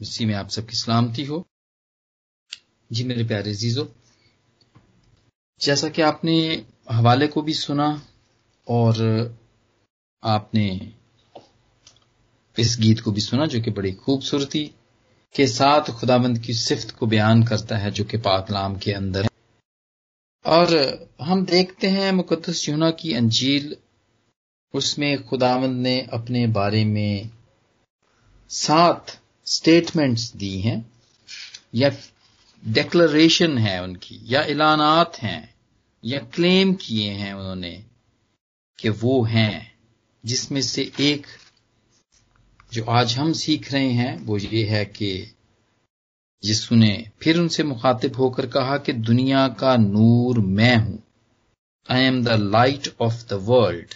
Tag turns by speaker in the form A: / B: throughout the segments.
A: इसी में आप सबकी सलामती हो। जी मेरे प्यारे जीजो जैसा कि आपने हवाले को भी सुना और आपने इस गीत को भी सुना जो कि बड़ी खूबसूरती के साथ खुदाबंद की सिफ्त को बयान करता है जो कि पाकलाम के अंदर है। और हम देखते हैं मुकदस यूना की अंजील। उसमें खुदावंद ने अपने बारे में सात स्टेटमेंट्स दी हैं, या डेक्लरेशन है उनकी, या ऐलानात हैं, या क्लेम किए हैं उन्होंने कि वो हैं, जिसमें से एक जो आज हम सीख रहे हैं, वो ये है कि यीशु ने फिर उनसे मुखातिब होकर कहा कि दुनिया का नूर मैं हूँ I am the light of the world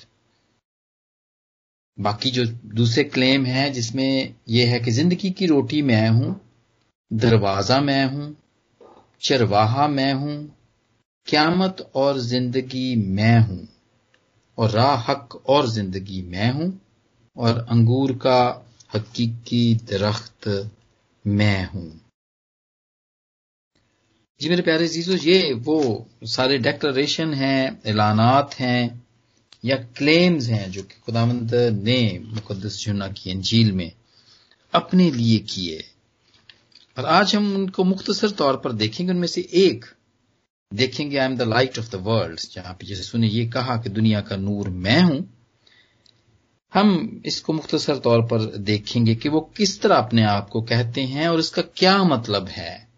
A: बाकी जो दूसरे क्लेम है, जिसमें यह है कि ज़िंदगी की रोटी मैं हूँ, दरवाज़ा मैं हूँ, चरवाहा मैं हूँ, क्यामत और ज़िंदगी मैं हूँ, और राह हक और ज़िंदगी मैं हूँ, और अंगूर का हकीकी दरख्त मैं हूँ। जी मेरे प्यारे जीजो ये वो सारे डेक्लरेशन हैं, ऐलानात हैं या क्लेम्स हैं जो कि खुदावंद ने मुकदस जुना की अंजील में अपने लिए किए। और आज हम उनको मुख्तसर तौर पर देखेंगे, उनमें से एक देखेंगे I am the light of the world जहाँ पे जैसे सुने ये कहा कि दुनिया का नूर मैं हूँ। हम इसको मुख्तसर तौर पर देखेंगे कि वो किस तरह अपने आप को कहते हैं और इसका क्या मतलब है।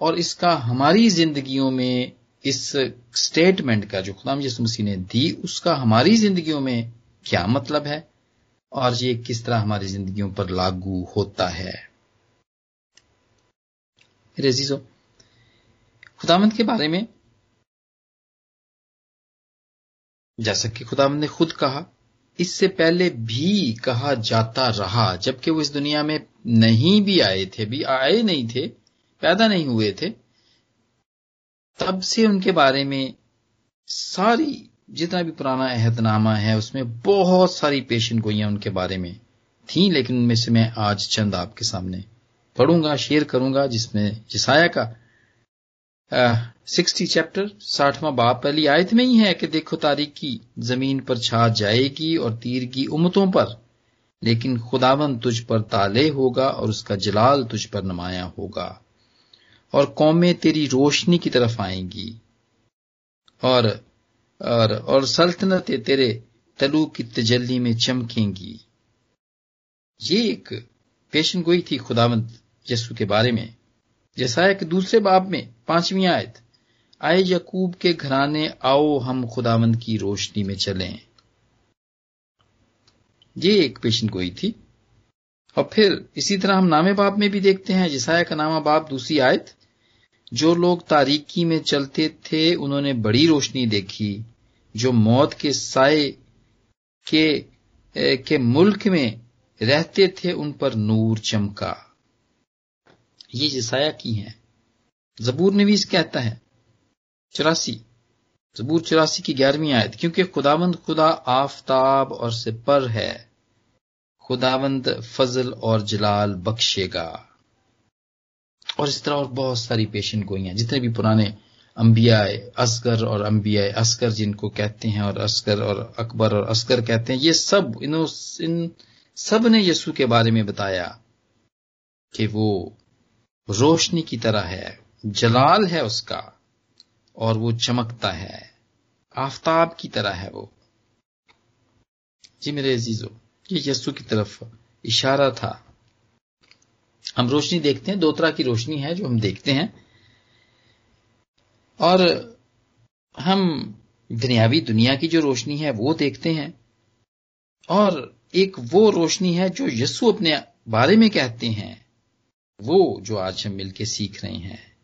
A: और इसका हमारी जिंदगियों में इस स्टेटमेंट का जो खुदाम यसु मसीह ने दी, उसका हमारी जिंदगियों में क्या मतलब है? और ये किस तरह हमारी जिंदगियों पर लागू होता है? रेजीजो खुदामंद के बारे में, जैसा कि खुदामंद ने खुद कहा, इससे पहले भी कहा जाता रहा, जबकि वो इस दुनिया में नहीं भी आए थे, भी आए नहीं थे, पैदा नहीं हुए थे तब से उनके बारे में सारी, जितना भी पुराना अहदनामा है, उसमें बहुत सारी पेशन गोइयाँ उनके बारे में थी, लेकिन उनमें से मैं आज चंद आपके सामने पढ़ूँगा, शेयर करूँगा, जिसमें, जिसाया का सिक्सटी चैप्टर, साठवां बाप पहली आयत में ही है कि देखो तारीख की ज़मीन पर छा जाएगी और तीर की उमतों पर, लेकिन खुदावन तुझ पर ताले होगा और उसका जलाल तुझ पर नमाया होगा। और कौमें तेरी रोशनी की तरफ़ आएँगी। और और और सल्तनतें तेरे तलू की तजल्ली में चमकेंगी। ये एक पेशन गोई थी खुदावंत यसु के बारे में। जैसा है कि दूसरे बाब में, पांचवी आयत, आए यकूब के घराने, आओ हम खुदावंत की रोशनी में चलें। ये एक पेशन गोई थी। और फिर इसी तरह हम नामे बाप में भी देखते हैं जिसाया का नामा बाप दूसरी आयत जो लोग तारीकी में चलते थे, उन्होंने बड़ी रोशनी देखी। जो मौत के साय के के मुल्क में रहते थे, उन पर नूर चमका। ये जसाया की है, जबूर नवीस कहता है, चौरासी, जबूर चौरासी की ग्यारहवीं आयत, क्योंकि खुदावंद खुदा आफताब और सिपर है, खुदावंद फजल और जलाल बख्शेगा। और इस तरह और बहुत सारी पेशन गोइयाँ जितने भी पुराने अंबिया असगर और अंबिया असगर जिनको कहते हैं और असगर और अकबर और असगर कहते हैं, ये सब, इन इन सबने यसु के बारे में बताया कि वो रोशनी की तरह है, जलाल है उसका और वो चमकता है, आफताब की तरह है वो। जी मेरे अजीजो, ये यसु की तरफ़ इशारा था। हम रोशनी देखते हैं, दो तरह की रोशनी है जो हम देखते हैं। और हम दुनियावी दुनिया की जो रोशनी है, वो देखते हैं। और एक वो रोशनी है जो यस्सु अपने बारे में कहते हैं, वो जो आज हम मिलकर सीख रहे हैं।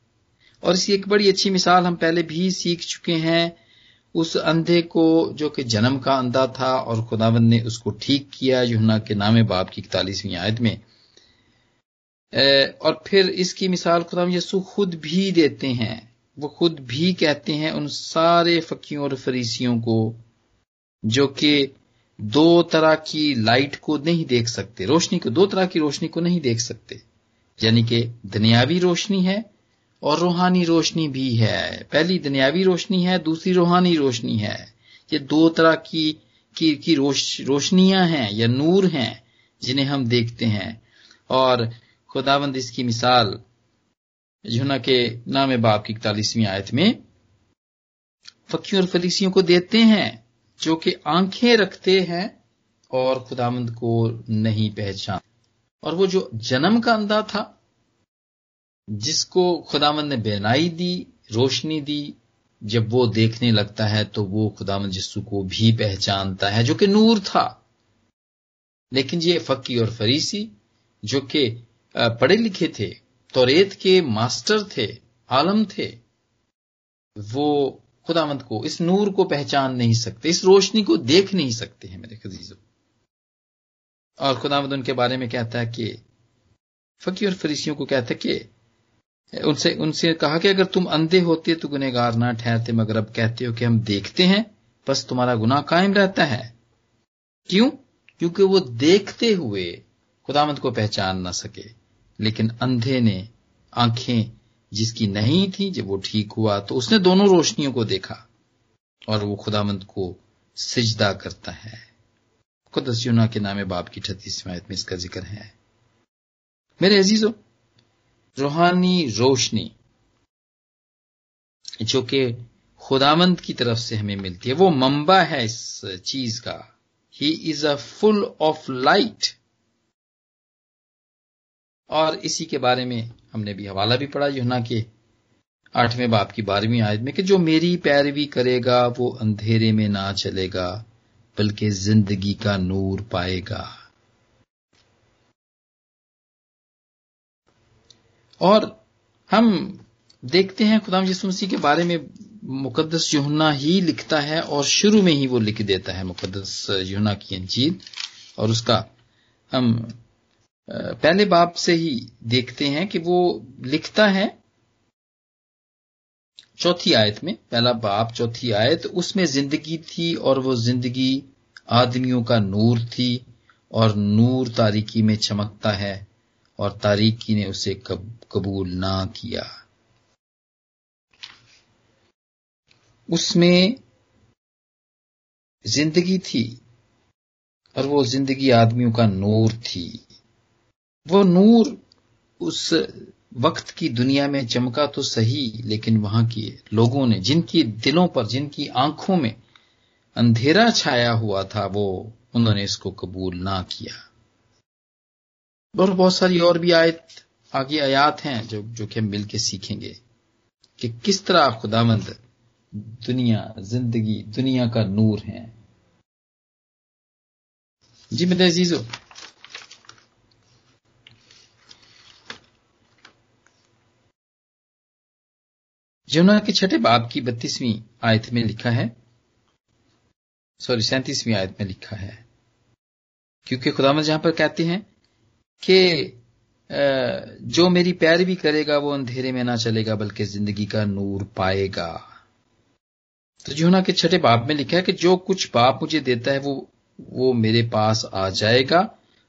A: और इसकी एक बड़ी अच्छी मिसाल हम पहले भी सीख चुके हैं, उस अंधे को जो कि जन्म का अंधा था और खुदावंद ने उसको ठीक किया युना के नामे बाप की इकतालीसवीं आयत में। और फिर इसकी मिसाल खुदाम यसु खुद भी देते हैं। वो खुद भी कहते हैं उन सारे फकियों और फरीसियों को जो कि दो तरह की लाइट को नहीं देख सकते रोशनी को दो तरह की रोशनी को नहीं देख सकते। यानी कि दुनियावी रोशनी है और रूहानी रोशनी भी है। पहली दुनियावी रोशनी है दूसरी रूहानी रोशनी है। ये दो तरह की की, की रोश, रोशनियाँ हैं या नूर हैं जिन्हें हम देखते हैं। और खुदाबंद इसकी मिसाल जुना के नाम बाप की इकतालीसवीं आयत में फकियों और फलीसियों को देते हैं, जो कि आँखें रखते हैं और खुदामंद को नहीं पहचान। और वो जो जन्म का अंधा था, जिसको खुदामंद ने बेनाई दी, रोशनी दी, जब वो देखने लगता है तो वो खुदामंद जिसु को भी पहचानता है, जो कि नूर था। लेकिन ये फकी और फरीसी, जो कि पढ़े लिखे थे, तोरेत के मास्टर थे, आलम थे, वो खुदामंद को, इस नूर को पहचान नहीं सकते, इस रोशनी को देख नहीं सकते हैं मेरे खजीजों और खुदामंद उनके बारे में कहता है कि फकी और फरीसियों को कहता है कि, उनसे उनसे कहा कि अगर तुम अंधे होते तो गुनेगार ना ठहरते, मगर अब कहते हो कि हम देखते हैं, बस तुम्हारा गुनाह कायम रहता है। क्यों? क्योंकि वो देखते हुए खुदामंद को पहचान ना सके। लेकिन अंधे ने आँखें जिसकी नहीं थी, जब वो ठीक हुआ तो उसने दोनों रोशनियों को देखा और वो खुदामंद को सिजदा करता है। खुदस यूना के नामे बाप की छत्तीसवीं आयत में इसका ज़िक्र है। मेरे अजीजों, रूहानी रोशनी, जो कि खुदामंद की तरफ़ से हमें मिलती है, वो मंबा है इस चीज़ का। He is a full of light और इसी के बारे में हमने भी हवाला भी पढ़ा युना के आठवें बाप की बारहवीं आयत में कि जो मेरी पैरवी करेगा, वो अंधेरे में ना चलेगा, बल्कि ज़िंदगी का नूर पाएगा। और हम देखते हैं खुदाम यसु के बारे में मुकदस यूहना ही लिखता है और शुरू में ही वो लिख देता है मुकदस यूहना की अंजील और उसका हम पहले बाप से ही देखते हैं कि वो लिखता है चौथी आयत में पहला बाप चौथी आयत उसमें ज़िंदगी थी और वो ज़िंदगी आदमियों का नूर थी और नूर तारीकी में चमकता है और तारीकी ने उसे कब, कबूल ना किया। उसमें ज़िंदगी थी और वो ज़िंदगी आदमियों का नूर थी। वो नूर उस वक्त की दुनिया में चमका तो सही, लेकिन वहाँ के लोगों ने, जिनकी दिलों पर, जिनकी आँखों में अंधेरा छाया हुआ था, वो उन्होंने इसको कबूल ना किया। और बहुत सारी और भी आयत, आगे आयात हैं जो जो कि हम मिलकर सीखेंगे कि किस तरह आप खुदामंद दुनिया, ज़िंदगी, दुनिया का नूर है। जी मेरे अजीजों जमुना के छठे बाब की बत्तीसवीं आयत में लिखा है। सॉरी, सैंतीसवीं आयत में लिखा है। क्योंकि खुदाम जहाँ पर कहते हैं कि जो मेरी पैरवी करेगा वो अंधेरे में ना चलेगा, बल्कि ज़िंदगी का नूर पाएगा। तो जूना के छठे बाप में लिखा है कि जो कुछ बाप मुझे देता है वो वो मेरे पास आ जाएगा,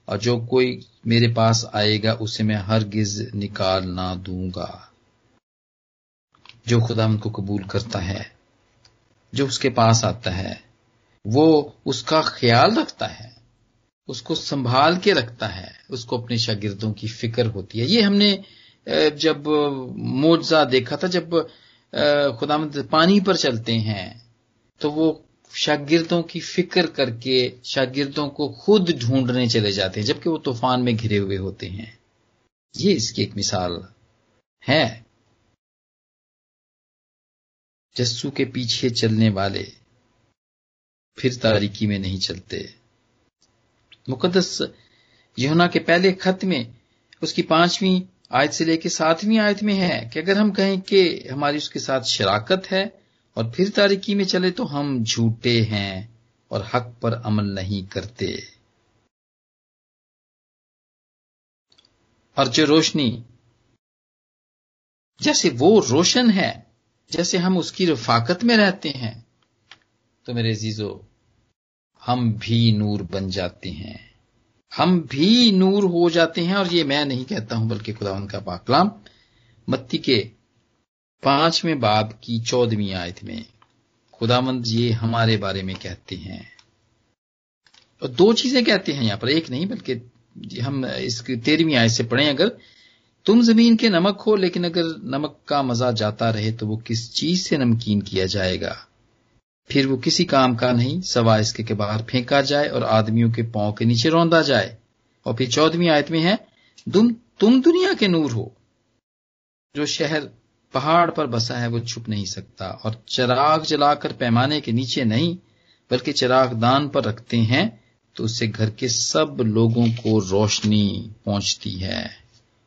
A: और जो कोई मेरे पास आएगा उसे मैं हर गिज निकाल ना दूँगा। जो खुदा उनको कबूल करता है, जो उसके पास आता है, वो उसका ख्याल रखता है, उसको संभाल के रखता है, उसको अपने शागिर्दों की फ़िक्र होती है। ये हमने जब मोजा देखा था, जब खुदा पानी पर चलते हैं तो वो शागिर्दों की फ़िक्र करके शागिर्दों को खुद ढूँढने चले जाते हैं, जबकि वो तूफ़ान में घिरे हुए होते हैं। ये इसकी एक मिसाल है। जस्सू के पीछे चलने वाले फिर तारीकी में नहीं चलते। मुकदस यहुना के पहले खत में उसकी पांचवीं आयत से लेकर सातवीं आयत में है कि अगर हम कहें कि हमारी उसके साथ शराकत है और फिर तारीकी में चले तो हम झूठे हैं और हक पर अमल नहीं करते। और जो रोशनी, जैसे वो रोशन है जैसे हम उसकी रफाकत में रहते हैं तो मेरे जीजो हम भी नूर बन जाते हैं। हम भी नूर हो जाते हैं, और ये मैं नहीं कहता हूँ, बल्कि खुदावंद का पाकलाम मत्ती के पाँचवें बाब की चौदहवीं आयत में खुदामंद ये हमारे बारे में कहते हैं। और दो चीज़ें कहते हैं यहाँ पर, एक नहीं, बल्कि हम इसकी तेरहवीं आयत से पढ़ें, अगर तुम ज़मीन के नमक हो, लेकिन अगर नमक का मज़ा जाता रहे तो वो किस चीज़ से नमकीन किया जाएगा? फिर वो किसी काम का नहीं, सवा इसके के बाहर फेंका जाए और आदमियों के पाँव के नीचे रौंदा जाए। और फिर चौदहवीं आयत में है तुम तुम दुनिया के नूर हो। जो शहर पहाड़ पर बसा है, वो छुप नहीं सकता। और चराग जलाकर पैमाने के नीचे नहीं, बल्कि चराग दान पर रखते हैं तो उससे घर के सब लोगों को रोशनी पहुँचती है।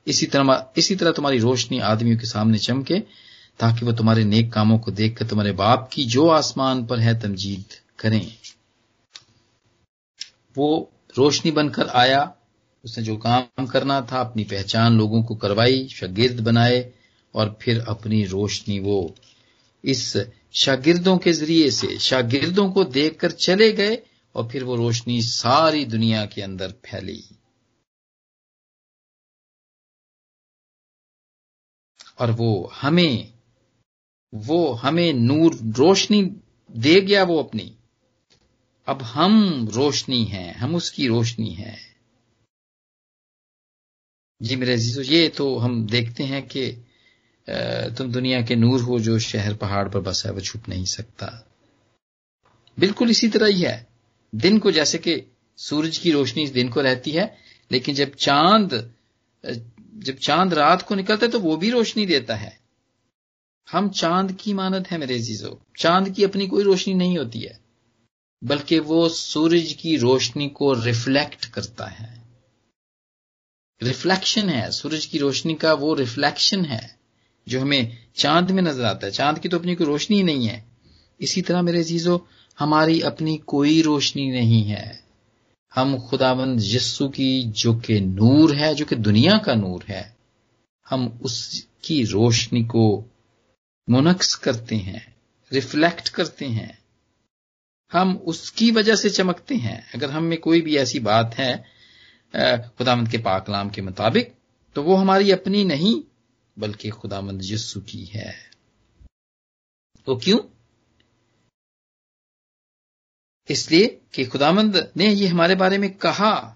A: इसी तरह इसी तरह तुम्हारी रोशनी आदमियों के सामने चमके, ताकि वो तुम्हारे नेक कामों को देखकर तुम्हारे बाप की जो आसमान पर है तमजीद करें। वो रोशनी बनकर आया, उसने जो काम करना था अपनी पहचान लोगों को करवाई, शागिर्द बनाए, और फिर अपनी रोशनी वो इस शागिर्दों के ज़रिए से, शागिर्दों को देखकर चले गए, और फिर वो रोशनी सारी दुनिया के अंदर फैली। और वो हमें वो हमें नूर रोशनी दे गया वो अपनी। अब हम रोशनी हैं, हम उसकी रोशनी हैं। जी मेरे अजीजो, ये तो हम देखते हैं कि तुम दुनिया के नूर हो जो शहर पहाड़ पर बसा है, वो छुप नहीं सकता। बिल्कुल इसी तरह ही है। दिन को जैसे कि सूरज की रोशनी दिन को रहती है, लेकिन जब चाँद जब चाँद रात को निकलता है तो वो भी रोशनी देता है। हम चाँद की मानद है मेरे जीजो चाँद की अपनी कोई रोशनी नहीं होती है, बल्कि वो सूरज की रोशनी को रिफ्लेक्ट करता है। रिफ्लेक्शन है, सूरज की रोशनी का वो रिफ्लेक्शन है, जो हमें चाँद में नज़र आता है। चाँद की तो अपनी कोई रोशनी नहीं है। इसी तरह मेरे जीजो हमारी अपनी कोई रोशनी नहीं है। हम खुदाबंद यस्सु की जो कि नूर है, जो कि दुनिया का नूर है, हम उसकी रोशनी को मुनक्स करते हैं, रिफ्लेक्ट करते हैं। हम उसकी वजह से चमकते हैं। अगर हम में कोई भी ऐसी बात है खुदामंद के पाकलाम के मुताबिक तो वो हमारी अपनी नहीं, बल्कि खुदामंद यस्सु की है। वो क्यों? इसलिए कि खुदामंद ने ये हमारे बारे में कहा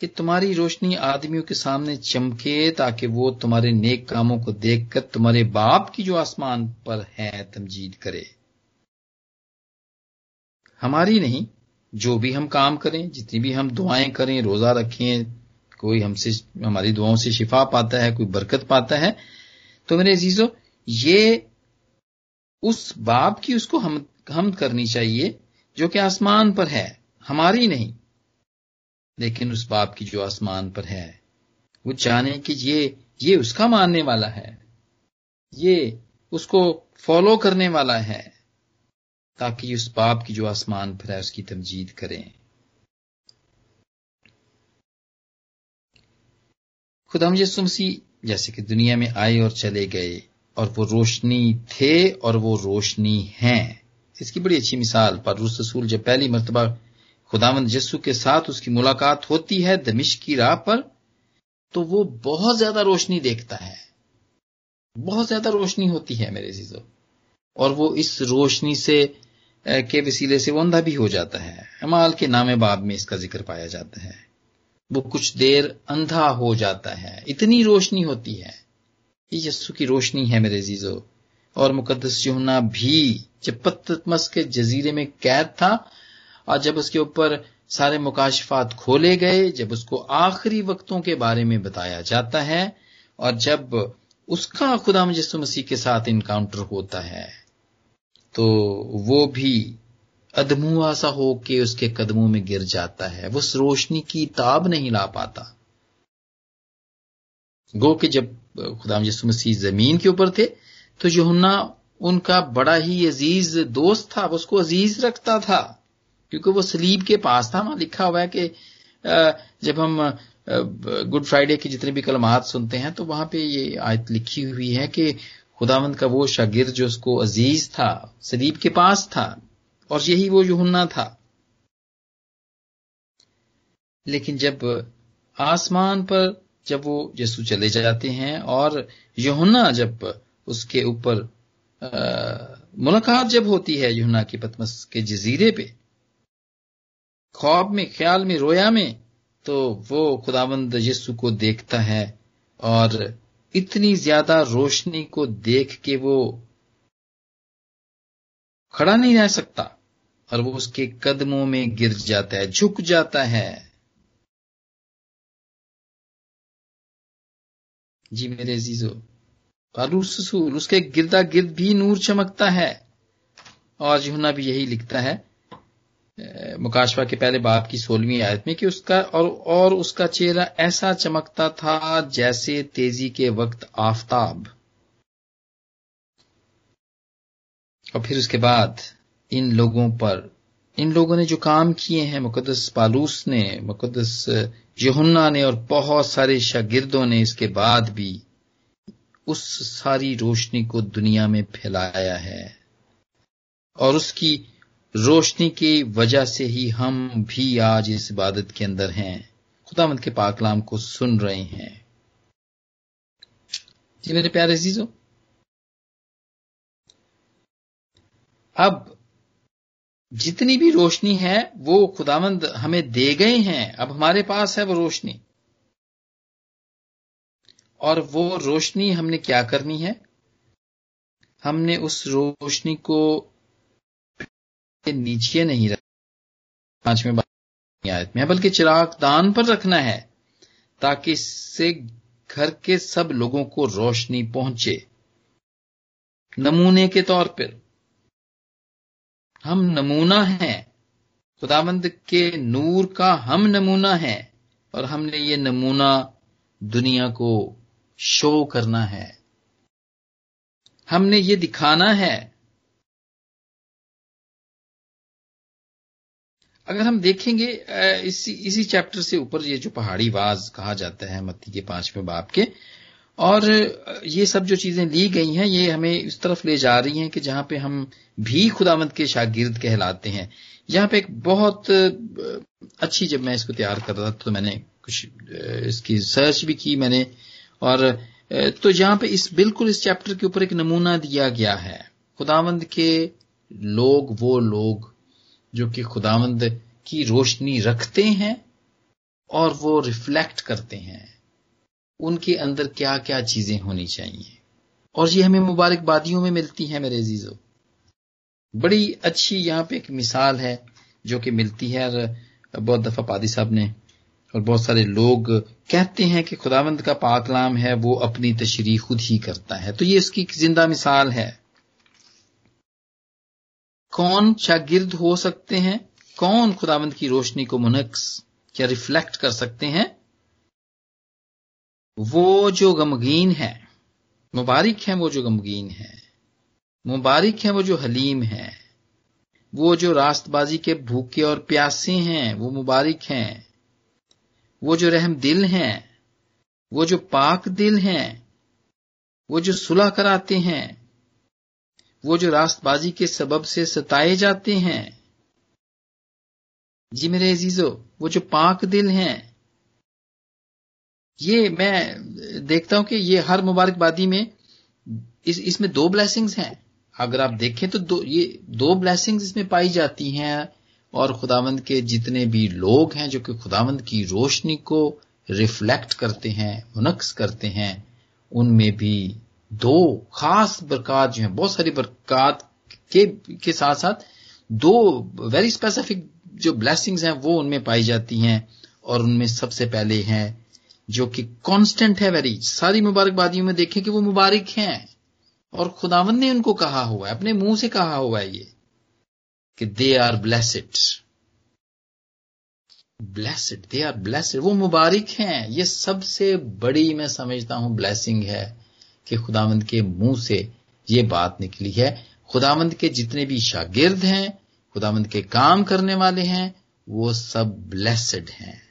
A: कि तुम्हारी रोशनी आदमियों के सामने चमके ताकि वो तुम्हारे नेक कामों को देखकर तुम्हारे बाप की जो आसमान पर है, तमजीद करे। हमारी नहीं, जो भी हम काम करें, जितनी भी हम दुआएँ करें, रोजा रखें, कोई हमसे, हमारी दुआओं से शिफा पाता है, कोई बरकत पाता है तो मेरे अजीजों, ये उस बाप की उसको हम हम करनी चाहिए, जो कि आसमान पर है, हमारी नहीं। लेकिन उस बाप की जो आसमान पर है, वो जाने कि ये ये उसका मानने वाला है। ये उसको फॉलो करने वाला है, ताकि उस बाप की जो आसमान पर है, उसकी तमजीद करें। खुदा यसु मसीह, जैसे कि दुनिया में आए और चले गए, और वो रोशनी थे और वो रोशनी हैं। इसकी बड़ी अच्छी मिसाल पर रूस रसूल जब पहली मरतबा खुदावंद यस्सु के साथ उसकी मुलाकात होती है दमिश की राह पर तो वो बहुत ज़्यादा रोशनी देखता है। बहुत ज़्यादा रोशनी होती है मेरे चीज़ों और वो इस रोशनी से के वसीले से वो अंधा भी हो जाता है। अमाल के नामे बाब में इसका ज़िक्र पाया जाता है। वो कुछ देर अंधा हो जाता है। इतनी रोशनी होती है। ये यस्सु की रोशनी है मेरे जीजो और मुकदस यूना भी जब पतमस के जजीरे में कैद था और जब उसके ऊपर सारे मुकाशफात खोले गए, जब उसको आखिरी वक्तों के बारे में बताया जाता है और जब उसका खुदा मुजस्म मसीह के साथ इनकाउंटर होता है तो वो भी अदमुआ सा हो के उसके कदमों में गिर जाता है। वो उस रोशनी की ताब नहीं ला पाता। गो कि जब खुदाम यसु मसीह ज़मीन के ऊपर थे तो यूहन्ना उनका बड़ा ही अज़ीज़ दोस्त था उसको अज़ीज़ रखता था, क्योंकि वो सलीब के पास था। वहाँ लिखा हुआ है कि जब हम गुड फ्राइडे के जितने भी कलमात सुनते हैं तो वहाँ पे ये आयत लिखी हुई है कि खुदावंद का वो शागिर जो उसको अज़ीज़ था, सलीब के पास था, और यही वो यूहन्ना था। लेकिन जब आसमान पर जब वो यसु चले जाते हैं, और यहुना जब उसके ऊपर मुलाकात जब होती है यहुना की पतमस के जजीरे पे, ख्वाब में, ख्याल में, रोया में तो वो खुदाबंद यस्सु को देखता है और इतनी ज़्यादा रोशनी को देख के वो खड़ा नहीं रह सकता और वो उसके कदमों में गिर जाता है, झुक जाता है। जी मेरे अजीजो पारूसूल उसके गिरदा गिर्द भी नूर चमकता है। और जुहना भी यही लिखता है मुकाशवा के पहले बाप की सोलहवीं आयत में कि उसका, और और उसका चेहरा ऐसा चमकता था जैसे तेज़ी के वक्त आफताब। और फिर उसके बाद इन लोगों पर, इन लोगों ने जो काम किए हैं मुकदस पालूस ने मुकदस यहुन्ना ने और बहुत सारे शागिर्दों ने इसके बाद भी उस सारी रोशनी को दुनिया में फैलाया है और उसकी रोशनी की वजह से ही हम भी आज इस इबादत के अंदर हैं। खुदामंद के पाकलाम को सुन रहे हैं। जी मेरे प्यारे जीजो अब जितनी भी रोशनी है, वो खुदामंद हमें दे गए हैं। अब हमारे पास है वो रोशनी। और वो रोशनी हमने क्या करनी है? हमने उस रोशनी को नीचे नहीं रख पाँचवें आयत में बल्कि चिराग दान पर रखना है, ताकि इससे घर के सब लोगों को रोशनी पहुँचे। नमूने के तौर पर। हम नमूना हैं। खुदाबंद के नूर का हम नमूना है, और हमने ये नमूना दुनिया को शो करना है। हमने ये दिखाना है। अगर हम देखेंगे इसी इसी चैप्टर से ऊपर ये जो पहाड़ी वाज कहा जाता है, मत्ती के पाँचवें बाप के, और ये सब जो चीज़ें ली गई हैं, ये हमें इस तरफ़ ले जा रही हैं कि जहाँ पे हम भी खुदामंद के शागिर्द कहलाते हैं। यहाँ पे एक बहुत अच्छी जब मैं इसको तैयार कर रहा था तो मैंने कुछ इसकी सर्च भी की, मैंने और तो यहाँ पे इस, बिल्कुल इस चैप्टर के ऊपर एक नमूना दिया गया है। खुदावंद के लोग, वो लोग जो कि खुदावंद की रोशनी रखते हैं और वो रिफ्लेक्ट करते हैं, उनके अंदर क्या क्या चीज़ें होनी चाहिए। और ये हमें मुबारकबादियों में मिलती है मेरे अजीजों। बड़ी अच्छी यहाँ पे एक मिसाल है जो कि मिलती है और बहुत दफ़ा पादी साहब ने और बहुत सारे लोग कहते हैं कि खुदावंद का पाकलाम है, वो अपनी तशरी खुद ही करता है। तो ये इसकी ज़िंदा मिसाल है। कौन शागिर्द हो सकते हैं? कौन खुदावंद की रोशनी को मुनक्स या रिफ्लेक्ट कर सकते हैं? वो जो गमगीन है, मुबारक है वो जो गमगीन है, मुबारक है वो जो हलीम है, वो जो रास्तबाजी के भूखे और प्यासे हैं वो मुबारक हैं वो जो रहम दिल हैं, वो जो पाक दिल हैं, वो जो सुलह कराते हैं, वो जो रास्तबाजी के सबब से सताए जाते हैं। जी मेरे अजीजो, वो जो पाक दिल हैं, ये मैं देखता हूँ कि ये हर मुबारकबादी में इस, इसमें दो ब्लेसिंग्स हैं। अगर आप देखें तो दो, ये दो ब्लेसिंग्स इसमें पाई जाती हैं। और खुदावंद के जितने भी लोग हैं जो कि खुदावंद की रोशनी को रिफ्लेक्ट करते हैं, मुनक्स करते हैं, उनमें भी दो खास बरकत जो है, बहुत सारी बरकत के के साथ साथ दो वेरी स्पेसिफिक जो ब्लेसिंग्स हैं, वो उनमें पाई जाती हैं और उनमें सबसे पहले हैं जो कि कांस्टेंट है वेरी सारी मुबारकबादियों में देखें कि वो मुबारक हैं और खुदावन ने उनको कहा हुआ है, अपने मुँह से कहा हुआ है ये। कि they are blessed blessed they are blessed वो मुबारक हैं। ये सबसे बड़ी मैं समझता हूँ ब्लेसिंग है कि खुदावंद के मुँह से ये बात निकली है। खुदावंद के जितने भी शागिर्द हैं खुदावंद के काम करने वाले हैं, वो सब ब्लेसड हैं।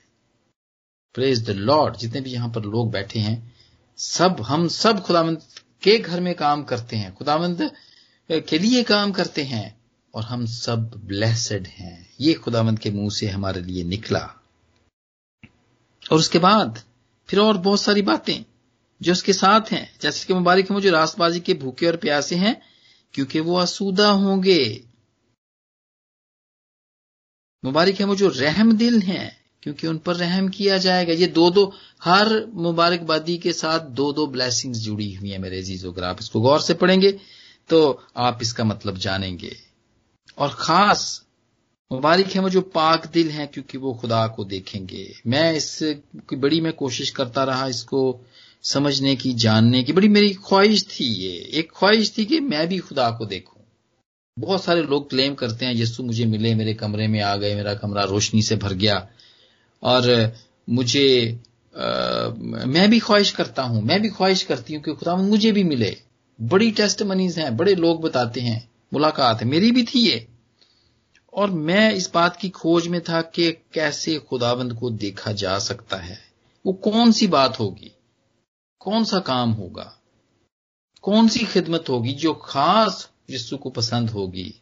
A: प्रेज द लॉर्ड जितने भी यहाँ पर लोग बैठे हैं, सब, हम सब खुदावंद के घर में काम करते हैं। खुदावंद के लिए काम करते हैं। और हम सब ब्लेसड हैं। ये खुदावंद के मुँह से हमारे लिए निकला। और उसके बाद फिर और बहुत सारी बातें जो उसके साथ हैं। जैसे कि मुबारक है जो रास्तबाजी के भूखे और प्यासे हैं, क्योंकि वो आसूदा होंगे। मुबारक है वो जो रहम दिल हैं, क्योंकि उन पर रहम किया जाएगा। ये दो दो, हर मुबारकबादी के साथ दो दो ब्लेसिंग्स जुड़ी हुई है मेरे अजीजों अगर आप इसको गौर से पढ़ेंगे तो आप इसका मतलब जानेंगे। और खास मुबारक है वो जो पाक दिल हैं क्योंकि वो खुदा को देखेंगे। मैं इस की बड़ी मैं कोशिश करता रहा इसको समझने की जानने की। बड़ी मेरी ख्वाहिश थी ये। एक ख्वाहिश थी कि मैं भी खुदा को देखूँ। बहुत सारे लोग क्लेम करते हैं यस्सु मुझे मिले मेरे कमरे में आ गए मेरा कमरा रोशनी से भर गया। और मुझे आ, मैं भी ख्वाहिश करता हूँ मैं भी ख्वाहिश करती हूँ कि खुदा मुझे भी मिले। बड़ी टेस्ट मनीज हैं बड़े लोग बताते हैं। मुलाकात है, मेरी भी थी ये। और मैं इस बात की खोज में था कि कैसे खुदाबंद को देखा जा सकता है। वो कौन सी बात होगी? कौन सा काम होगा? कौन सी खिदमत होगी जो खास यस्सु को पसंद होगी?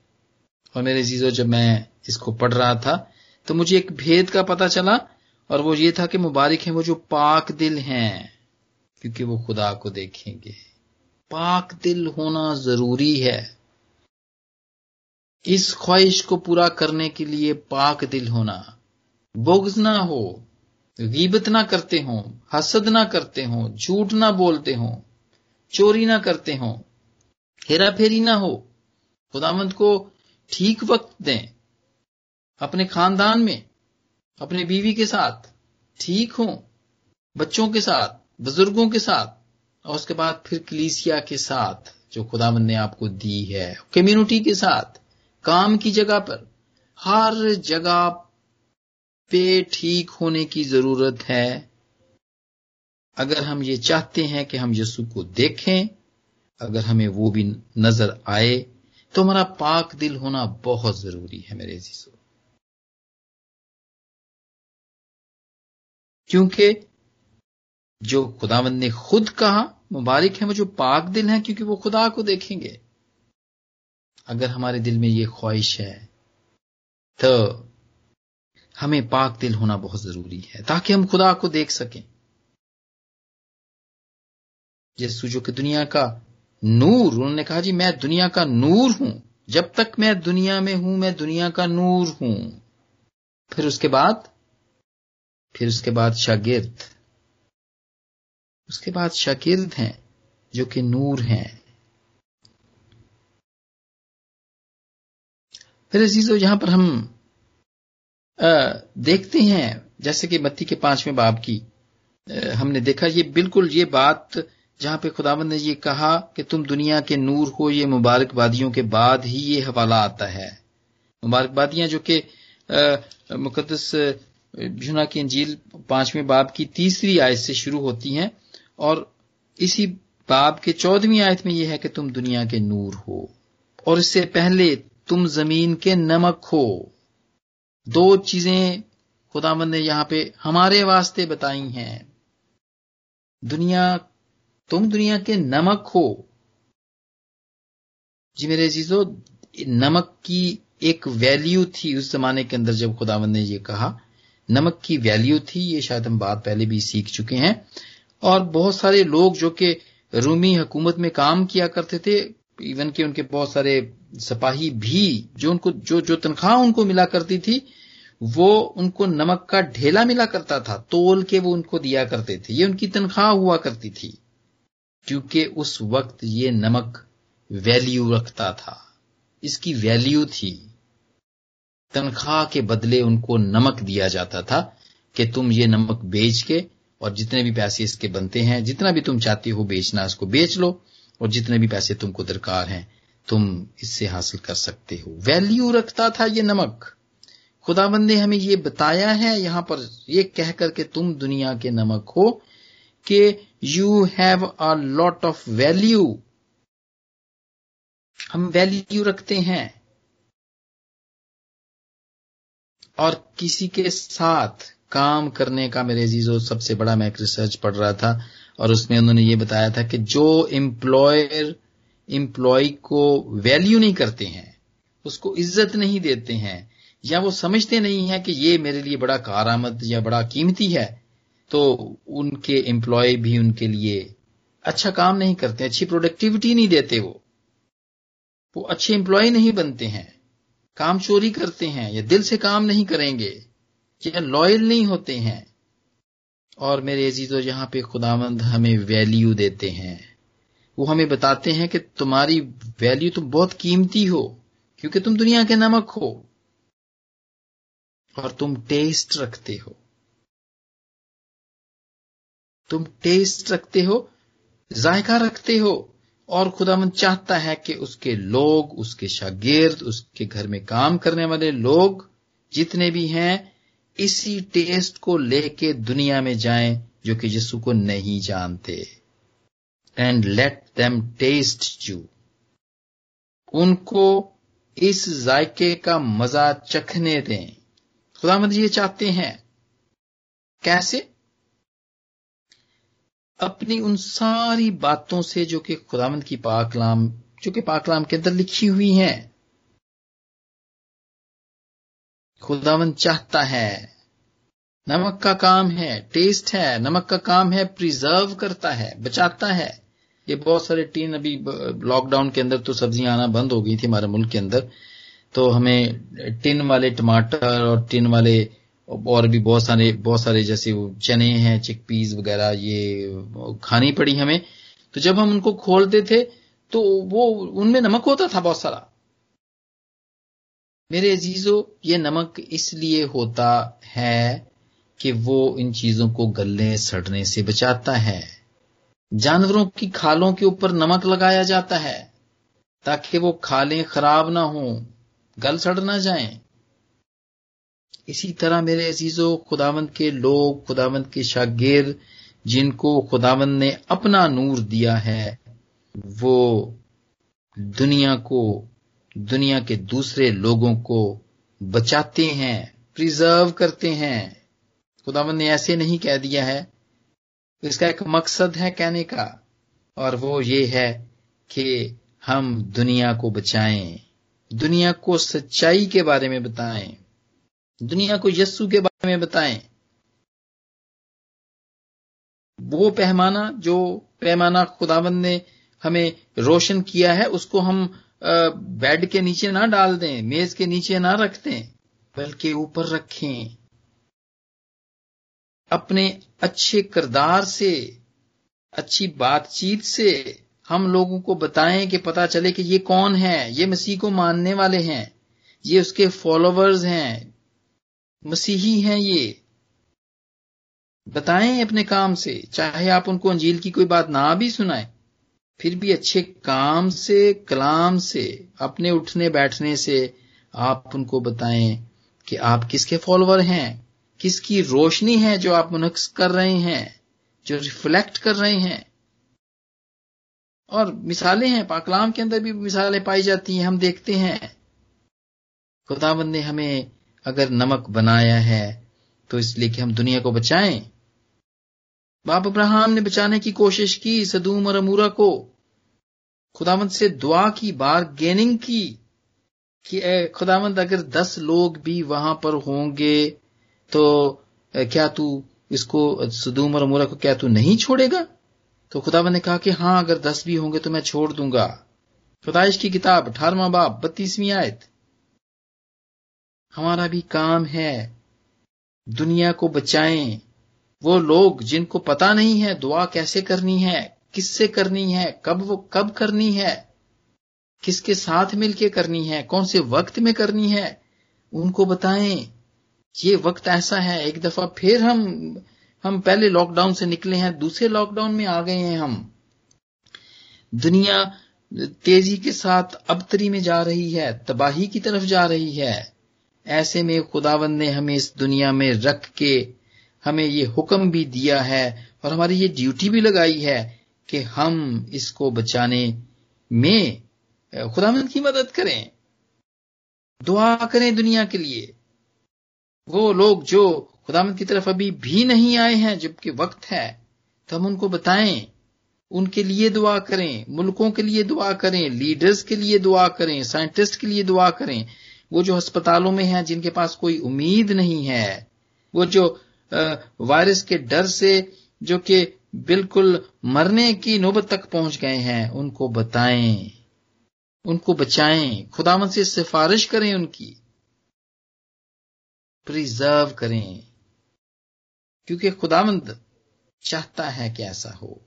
A: और मेरे जीजो जब मैं इसको पढ़ रहा था तो मुझे एक भेद का पता चला, और वो ये था कि मुबारक है वो जो पाक दिल हैं, क्योंकि वो खुदा को देखेंगे। पाक दिल होना ज़रूरी है। इस ख्वाहिश को पूरा करने के लिए पाक दिल होना। बोग्ज ना हो, गीबत ना करते हो, हसद ना करते हो, झूठ ना बोलते हो, चोरी ना करते हो हेरा फेरी ना हो, खुदावंत को ठीक वक्त दें, अपने खानदान में, अपने बीवी के साथ ठीक हो, बच्चों के साथ, बुज़ुर्गों के साथ, और उसके बाद फिर कलीसिया के साथ, जो खुदावंत ने आपको दी है, कम्युनिटी के साथ काम की जगह पर। हर जगह पे ठीक होने की ज़रूरत है। अगर हम ये चाहते हैं कि हम यीशु को देखें, अगर हमें वो भी नज़र आए तो हमारा पाक दिल होना बहुत ज़रूरी है मेरे जीसो। क्योंकि जो खुदावंद ने खुद कहा, मुबारक है वो जो पाक दिल हैं क्योंकि वो खुदा को देखेंगे। अगर हमारे दिल में ये ख्वाहिश है तो हमें पाक दिल होना बहुत ज़रूरी है, ताकि हम खुदा को देख सकें। यीशु जो कि दुनिया का नूर, उन्होंने कहा, जी, मैं दुनिया का नूर हूँ। जब तक मैं दुनिया में हूँ, मैं दुनिया का नूर हूँ। फिर उसके बाद, फिर उसके बाद शागिर्द। उसके बाद शागिर्द हैं, जो कि नूर हैं। फिर अजीजो यहाँ पर हम देखते हैं, जैसे कि मत्ती के पाँचवें बाब की हमने देखा ये बिल्कुल ये बात जहाँ पे खुदावंद ने ये कहा कि तुम दुनिया के नूर हो, ये मुबारकबादियों के बाद ही ये हवाला आता है। मुबारकबादियाँ जो कि मुकदस जुना की अंजील पाँचवें बाब की तीसरी आयत से शुरू होती हैं और इसी बाब के चौदहवीं आयत में यह है कि तुम दुनिया के नूर हो। और इससे पहले तुम ज़मीन के नमक हो। दो चीज़ें खुदामंद ने यहाँ पे हमारे वास्ते बताई हैं। दुनिया, तुम दुनिया के नमक हो। जी मेरे चीज़ों नमक की एक वैल्यू थी उस जमाने के अंदर जब खुदावंद ने यह कहा। नमक की वैल्यू थी, ये शायद हम बात पहले भी सीख चुके हैं। और बहुत सारे लोग जो कि रूमी हुकूमत में काम किया करते थे इवन के उनके बहुत सारे सिपाही भी, जो उनको, जो जो तनख्वाह उनको मिला करती थी, वो उनको नमक का ढेला मिला करता था, तोल के वो उनको दिया करते थे। ये उनकी तनख्वाह हुआ करती थी, क्योंकि उस वक्त ये नमक वैल्यू रखता था। इसकी वैल्यू थी। तनख्वाह के बदले उनको नमक दिया जाता था कि तुम ये नमक बेच के, और जितने भी पैसे इसके बनते हैं, जितना भी तुम चाहते हो बेचना, इसको बेच लो। और जितने भी पैसे तुमको दरकार हैं, तुम इससे हासिल कर सकते हो। वैल्यू रखता था ये नमक। खुदाबंद ने हमें ये बताया है यहाँ पर, ये कह करके तुम दुनिया के नमक हो कि you have a lot of value हम वैल्यू रखते हैं। और किसी के साथ काम करने का मेरे जीजो सबसे बड़ा मैं एक रिसर्च पढ़ रहा था और उसमें उन्होंने ये बताया था कि जो एम्प्लॉयर एम्प्लॉय को वैल्यू नहीं करते हैं, उसको इज़्ज़त नहीं देते हैं, या वो समझते नहीं है कि ये मेरे लिए बड़ा कारामद या बड़ा कीमती है तो उनके एम्प्लॉय भी उनके लिए अच्छा काम नहीं करते, अच्छी प्रोडक्टिविटी नहीं देते वो। वो अच्छे एम्प्लॉय नहीं बनते हैं, काम चोरी करते हैं, या दिल से काम नहीं करेंगे, या लॉयल नहीं होते हैं। और मेरे अजीजों, यहाँ पे खुदावंद हमें वैल्यू देते हैं। वो हमें बताते हैं कि तुम्हारी वैल्यू तुम बहुत कीमती हो, क्योंकि तुम दुनिया के नमक हो और तुम टेस्ट रखते हो। तुम टेस्ट रखते हो, जायका रखते हो और खुदामंद चाहता है कि उसके लोग, उसके शागिर्द, उसके घर में काम करने वाले लोग जितने भी हैं इसी टेस्ट को लेके दुनिया में जाएँ जो कि यीशु को नहीं जानते। And let them taste you उनको इस जायके का मज़ा चखने दें। खुदामंद ये चाहते हैं। कैसे? अपनी उन सारी बातों से जो कि खुदामंद की पाकलाम, जो कि पाकलाम के अंदर लिखी हुई हैं। खुदावंद चाहता है। नमक का काम है टेस्ट है, नमक का काम है प्रिजर्व करता है, बचाता है। ये बहुत सारे टीन अभी लॉकडाउन के अंदर तो सब्ज़ियाँ आना बंद हो गई थी हमारे मुल्क के अंदर। तो हमें टिन वाले टमाटर और टिन वाले और भी बहुत सारे बहुत सारे जैसे वो चने हैं चिकपीस वगैरह, ये खानी पड़ी हमें। तो जब हम उनको खोलते थे तो वो, उनमें नमक होता था बहुत सारा। मेरे अजीजों, ये नमक इसलिए होता है कि वो इन चीज़ों को गलने, सड़ने से बचाता है। जानवरों की खालों के ऊपर नमक लगाया जाता है, ताकि वो खालें खराब ना हो, गल सड़ ना जाए। इसी तरह मेरे अजीजों, खुदावंत के लोग, खुदावंत के शागिर, जिनको खुदावंत ने अपना नूर दिया है, वो दुनिया को दुनिया के दूसरे लोगों को बचाते हैं प्रिजर्व करते हैं। खुदावंत ने ऐसे नहीं कह दिया है। इसका एक मकसद है कहने का, और वो ये है कि हम दुनिया को बचाएँ, दुनिया को सच्चाई के बारे में बताएँ, दुनिया को यस्सु के बारे में बताएँ। वो पैमाना, जो पैमाना खुदावन ने हमें रोशन किया है, उसको हम बेड के नीचे ना डाल दें, मेज के नीचे ना रख दें, बल्कि ऊपर रखें। अपने अच्छे किरदार से, अच्छी बातचीत से हम लोगों को बताएँ कि पता चले कि ये कौन है, ये मसीह को मानने वाले हैं, ये उसके फॉलोवर्स हैं, मसीही हैं ये। बताएँ अपने काम से, चाहे आप उनको अंजील की कोई बात ना भी सुनाएँ। फिर भी अच्छे काम से, कलाम से, अपने उठने बैठने से आप उनको बताएँ कि आप किसके फॉलोअर हैं? किसकी रोशनी है जो आप मुनक्स कर रहे हैं, जो रिफ्लेक्ट कर रहे हैं? और मिसालें हैं, पाकलाम के अंदर भी मिसालें पाई जाती हैं, हम देखते हैं। खुदाबंद ने हमें अगर नमक बनाया है तो इसलिए कि हम दुनिया को बचाएँ बाप अब्राहम ने बचाने की कोशिश की, सदूम और अमूरा को। खुदावंत से दुआ की, बार गेनिंग की कि खुदावंत, अगर दस लोग भी वहाँ पर होंगे तो क्या तू इसको, सदूम और अमूरा को, क्या तू नहीं छोड़ेगा? तो खुदावंत ने कहा कि, हाँ, अगर दस भी होंगे तो मैं छोड़ दूँगा। खुदाइश की किताब अठारवा बाप बत्तीसवीं आयत। हमारा भी काम है, दुनिया को बचाएँ वो लोग जिनको पता नहीं है, दुआ कैसे करनी है, किससे करनी है, कब वो, कब करनी है, किसके साथ मिलके करनी है, कौन से वक्त में करनी है, उनको बताएँ। ये वक्त ऐसा है, एक दफ़ा फिर हम हम पहले लॉकडाउन से निकले हैं, दूसरे लॉकडाउन में आ गए हैं हम। दुनिया तेज़ी के साथ अबतरी में जा रही है, तबाही की तरफ़ जा रही है। ऐसे में खुदावंद ने हमें इस दुनिया में रख के हमें ये हुक्म भी दिया है और हमारी ये ड्यूटी भी लगाई है कि हम इसको बचाने में खुदावंद की मदद करें। दुआ करें दुनिया के लिए। वो लोग जो खुदावंद की तरफ़ अभी भी नहीं आए हैं, जबकि वक्त है तो हम उनको बताएँ। उनके लिए दुआ करें, मुल्कों के लिए दुआ करें लीडर्स के लिए दुआ करें साइंटिस्ट के लिए दुआ करें। वो जो अस्पतालों में हैं, जिनके पास कोई उम्मीद नहीं है, वो जो वायरस के डर से जो कि बिल्कुल मरने की नौबत तक पहुँच गए हैं, उनको बताएँ, उनको बचाएँ खुदामंद से सिफारिश करें उनकी प्रिजर्व करें, क्योंकि खुदामंद चाहता है कि ऐसा हो।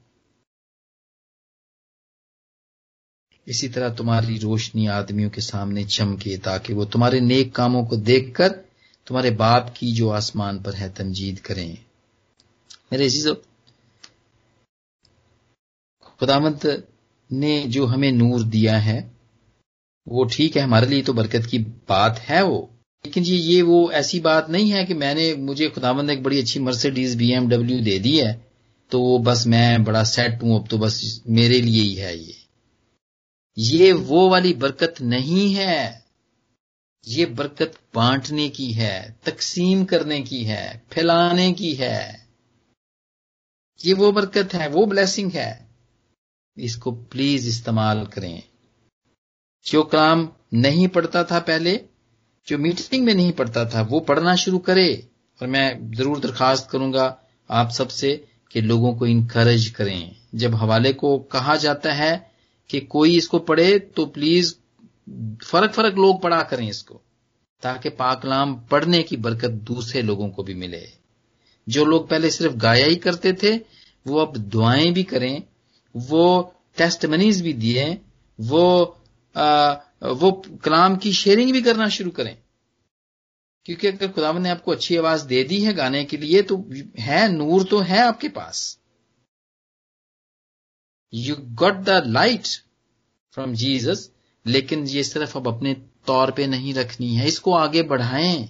A: इसी तरह तुम्हारी रोशनी आदमियों के सामने चमके ताकि वो तुम्हारे नेक कामों को देखकर तुम्हारे बाप की जो आसमान पर है तमजीद करें। मेरे जीजो खुदामंद ने जो हमें नूर दिया है, वो ठीक है, हमारे लिए तो बरकत की बात है वो। लेकिन जी, ये वो ऐसी बात नहीं है कि मैंने, मुझे खुदामंद ने एक बड़ी अच्छी मर्सिडीज बीएमडब्ल्यू दे दी है तो बस मैं बड़ा सेट हूँ, अब तो बस मेरे लिए ही है ये। ये वो वाली बरकत नहीं है। ये बरकत बांटने की है, तकसीम करने की है, फैलाने की है। ये वो बरकत है, वो ब्लेसिंग है। इसको प्लीज़ इस्तेमाल करें। जो काम नहीं पढ़ता था पहले, जो मीटिंग में नहीं पढ़ता था, वो पढ़ना शुरू करे। और मैं ज़रूर दरखास्त करूँगा आप सबसे कि लोगों को इनकरेज करें। जब हवाले को कहा जाता है कि कोई इसको पढ़े तो प्लीज़ फ़र्क फ़र्क लोग पढ़ा करें इसको ताकि पाकलाम पढ़ने की बरकत दूसरे लोगों को भी मिले। जो लोग पहले सिर्फ़ गाया ही करते थे वो अब दुआएँ भी करें वो टेस्ट मनीज भी दिए वो आ, वो कलाम की शेयरिंग भी करना शुरू करें। क्योंकि अगर खुदावन ने आपको अच्छी आवाज़ दे दी है गाने के लिए तो है नूर तो है आपके पास। You got the light from Jesus लेकिन ये सिर्फ़ अब अपने तौर पे नहीं रखनी है। इसको आगे बढ़ाएँ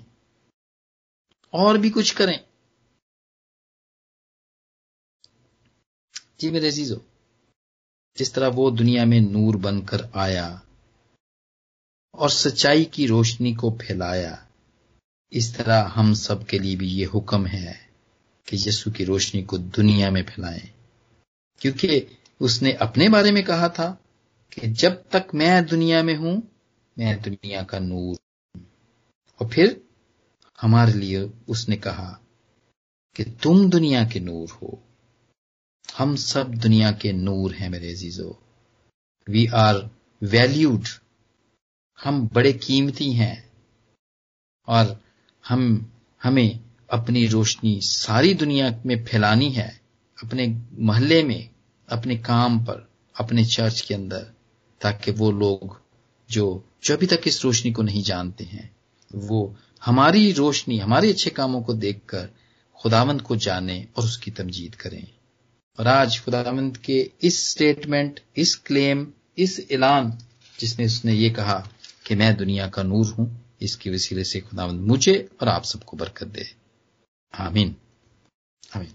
A: और भी कुछ करें। जी मेरे जीजो जिस तरह वो दुनिया में नूर बनकर आया और सच्चाई की रोशनी को फैलाया, इस तरह हम सब के लिए भी ये हुक्म है कि यीशु की रोशनी को दुनिया में फैलाएँ। क्योंकि उसने अपने बारे में कहा था कि जब तक मैं दुनिया में हूँ, मैं दुनिया का नूर और फिर हमारे लिए उसने कहा कि तुम दुनिया के नूर हो। हम सब दुनिया के नूर हैं मेरे अजीजो। वी आर वैल्यूड हम बड़े कीमती हैं। और हम, हमें अपनी रोशनी सारी दुनिया में फैलानी है, अपने मोहल्ले में, अपने काम पर, अपने चर्च के अंदर। ताकि वो लोग जो जो अभी तक इस रोशनी को नहीं जानते हैं, वो हमारी रोशनी, हमारे अच्छे कामों को देखकर खुदावंत को जाने और उसकी तमजीद करें। और आज खुदावंत के इस स्टेटमेंट इस क्लेम इस ऐलान जिसमें उसने ये कहा कि मैं दुनिया का नूर हूँ, इसके वसीले से खुदावंद मुझे और आप सबको बरकत दे। आमीन। आमीन।